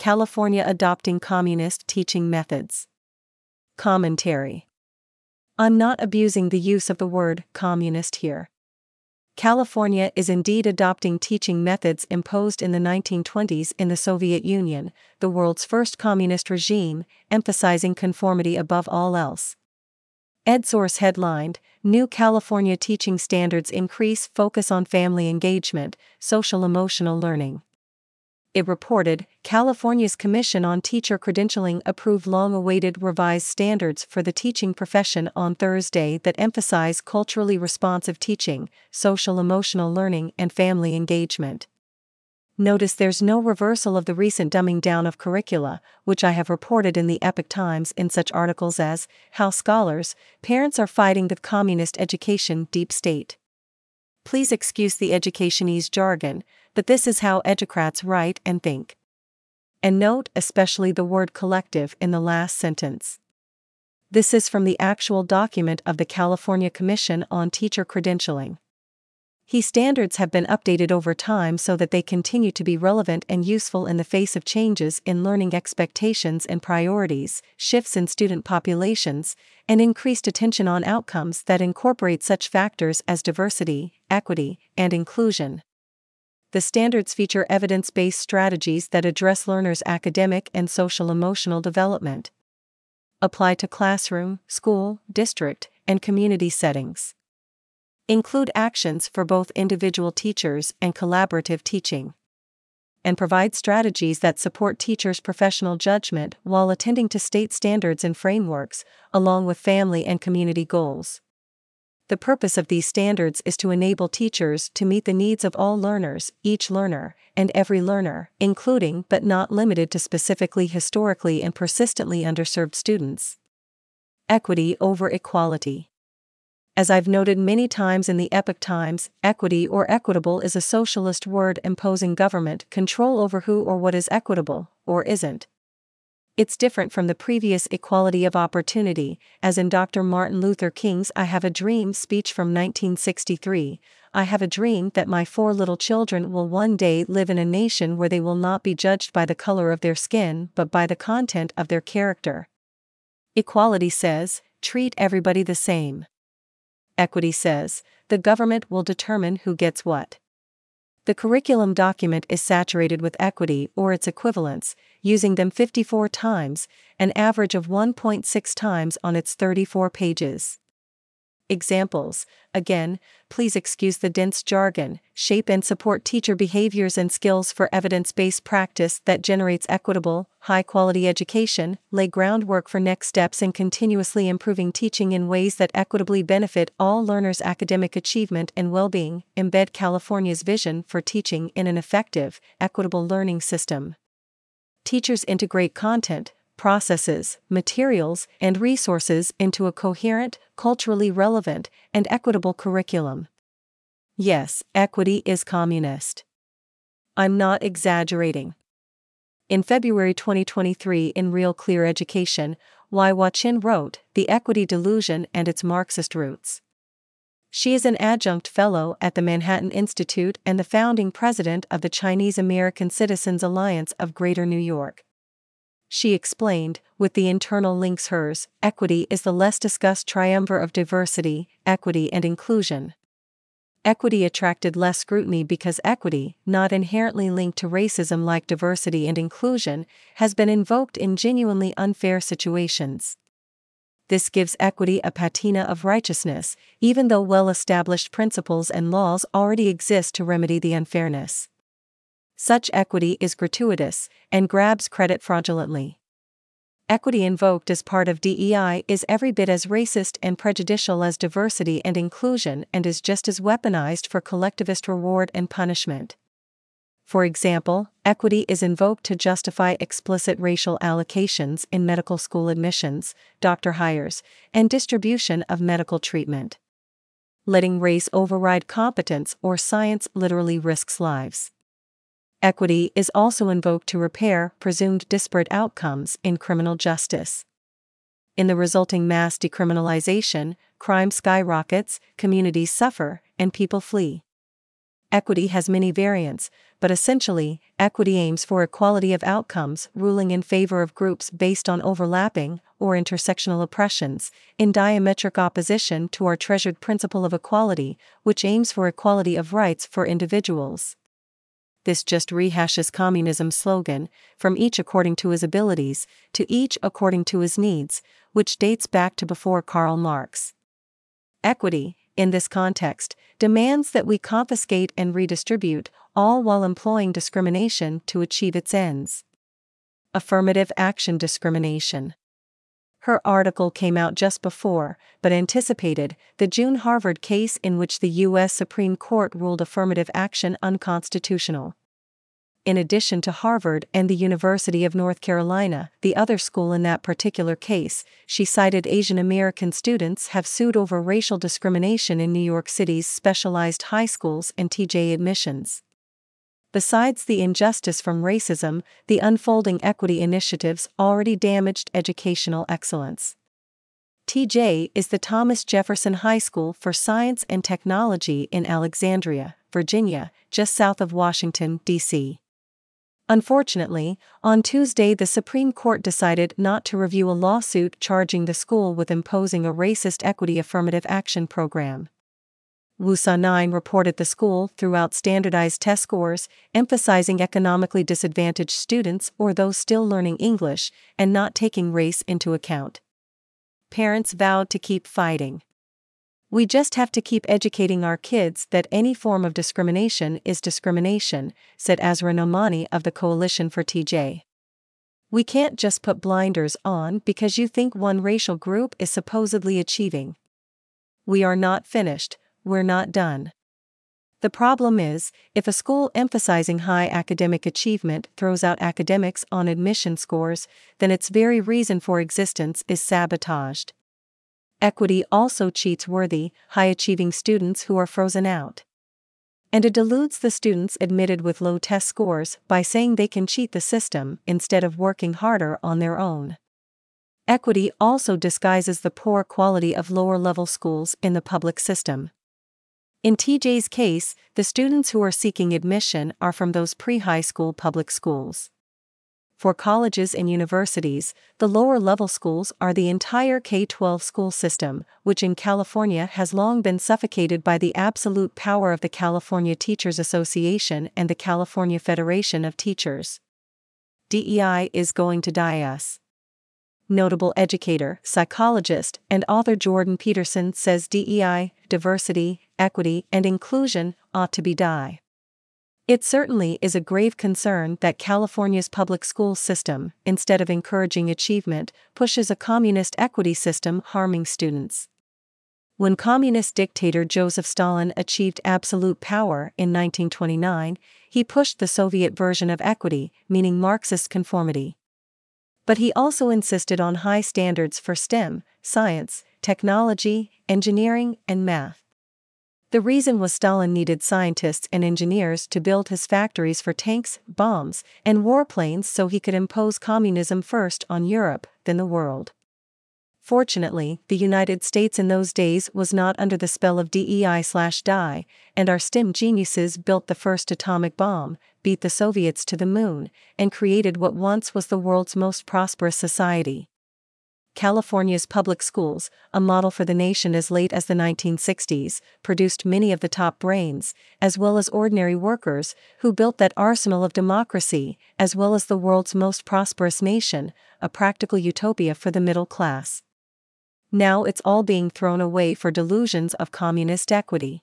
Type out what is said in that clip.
California adopting communist teaching methods. Commentary I'm not abusing the use of the word communist here. California is indeed adopting teaching methods imposed in the 1920s in the Soviet Union, the world's first communist regime, emphasizing conformity above all else. EdSource headlined New California Teaching Standards Increase Focus on Family Engagement, Social Emotional Learning it reported California's Commission on Teacher Credentialing approved long awaited revised standards for the teaching profession on Thursday that emphasize culturally responsive teaching, social emotional learning, and family engagement. Notice there's no reversal of the recent dumbing down of curricula, which I have reported in the Epoch Times in such articles as How Scholars, Parents Are Fighting the Communist Education Deep State. Please excuse the educationese jargon, but this is how educrats write and think. And note especially the word collective in the last sentence. This is from the actual document of the California Commission on Teacher Credentialing. HE standards have been updated over time so that they continue to be relevant and useful in the face of changes in learning expectations and priorities, shifts in student populations, and increased attention on outcomes that incorporate such factors as diversity, equity, and inclusion. The standards feature evidence based strategies that address learners' academic and social emotional development. Apply to classroom, school, district, and community settings. Include actions for both individual teachers and collaborative teaching. And provide strategies that support teachers' professional judgment while attending to state standards and frameworks, along with family and community goals. The purpose of these standards is to enable teachers to meet the needs of all learners, each learner, and every learner, including but not limited to specifically historically and persistently underserved students. Equity over equality. As I've noted many times in the Epoch Times, equity or equitable is a socialist word imposing government control over who or what is equitable, or isn't. It's different from the previous equality of opportunity, as in Dr. Martin Luther King's I Have a Dream speech from 1963 I have a dream that my four little children will one day live in a nation where they will not be judged by the color of their skin but by the content of their character. Equality says, treat everybody the same. Equity says, the government will determine who gets what. The curriculum document is saturated with equity or its equivalents, using them 54 times, an average of 1.6 times on its 34 pages. Examples Again, please excuse the dense jargon, shape and support teacher behaviors and skills for evidence based practice that generates equitable, high quality education, lay groundwork for next steps in continuously improving teaching in ways that equitably benefit all learners' academic achievement and well being, embed California's vision for teaching in an effective, equitable learning system. Teachers integrate content, processes, materials, and resources into a coherent, culturally relevant, and equitable curriculum. Yes, equity is communist. I'm not exaggerating. In February 2023, in Real Clear Education, Wai-Wah Chin wrote The Equity Delusion and Its Marxist Roots. She is an adjunct fellow at the Manhattan Institute and the founding president of the Chinese American Citizens Alliance of Greater New York she explained, with the internal links hers, equity is the less discussed triumvirate of diversity, equity, and inclusion. Equity attracted less scrutiny because equity, not inherently linked to racism like diversity and inclusion, has been invoked in genuinely unfair situations. This gives equity a patina of righteousness, even though well established principles and laws already exist to remedy the unfairness. Such equity is gratuitous and grabs credit fraudulently. Equity invoked as part of DEI is every bit as racist and prejudicial as diversity and inclusion and is just as weaponized for collectivist reward and punishment. For example, equity is invoked to justify explicit racial allocations in medical school admissions, doctor hires, and distribution of medical treatment. Letting race override competence or science literally risks lives. Equity is also invoked to repair presumed disparate outcomes in criminal justice. In the resulting mass decriminalization, crime skyrockets, communities suffer, and people flee. equity has many variants, but essentially, equity aims for equality of outcomes, ruling in favor of groups based on overlapping or intersectional oppressions, in diametric opposition to our treasured principle of equality, which aims for equality of rights for individuals. This just rehashes communism's slogan, from each according to his abilities, to each according to his needs, which dates back to before Karl Marx. Equity, in this context, demands that we confiscate and redistribute, all while employing discrimination to achieve its ends. Affirmative action discrimination. Her article came out just before, but anticipated, the June Harvard case in which the U.S. Supreme Court ruled affirmative action unconstitutional in addition to Harvard and the University of North Carolina, the other school in that particular case, she cited Asian American students have sued over racial discrimination in New York City's specialized high schools and TJ admissions. Besides the injustice from racism, the unfolding equity initiatives already damaged educational excellence. TJ is the Thomas Jefferson High School for Science and Technology in Alexandria, Virginia, just south of Washington, D.C. Unfortunately, on Tuesday the Supreme Court decided not to review a lawsuit charging the school with imposing a racist equity affirmative action program. WUSA 9 reported the school threw out standardized test scores, emphasizing economically disadvantaged students or those still learning English and not taking race into account. Parents vowed to keep fighting. We just have to keep educating our kids that any form of discrimination is discrimination, said Asra Nomani of the Coalition for TJ. We can't just put blinders on because you think one racial group is supposedly achieving. We are not finished, we're not done. The problem is, if a school emphasizing high academic achievement throws out academics on admission scores, then its very reason for existence is sabotaged. Equity also cheats worthy, high achieving students who are frozen out. And it deludes the students admitted with low test scores by saying they can cheat the system instead of working harder on their own. Equity also disguises the poor quality of lower level schools in the public system. In TJ's case, the students who are seeking admission are from those pre high school public schools. For colleges and universities, the lower level schools are the entire K 12 school system, which in California has long been suffocated by the absolute power of the California Teachers Association and the California Federation of Teachers. DEI is going to die us. Notable educator, psychologist, and author Jordan Peterson says DEI, diversity, equity, and inclusion ought to be die. It certainly is a grave concern that California's public school system, instead of encouraging achievement, pushes a communist equity system harming students. When communist dictator Joseph Stalin achieved absolute power in 1929, he pushed the Soviet version of equity, meaning Marxist conformity. But he also insisted on high standards for STEM, science, technology, engineering, and math. The reason was Stalin needed scientists and engineers to build his factories for tanks, bombs, and warplanes so he could impose communism first on Europe, then the world. Fortunately, the United States in those days was not under the spell of DEI slash die, and our STEM geniuses built the first atomic bomb, beat the Soviets to the moon, and created what once was the world's most prosperous society. California's public schools, a model for the nation as late as the 1960s, produced many of the top brains, as well as ordinary workers, who built that arsenal of democracy, as well as the world's most prosperous nation, a practical utopia for the middle class. Now it's all being thrown away for delusions of communist equity.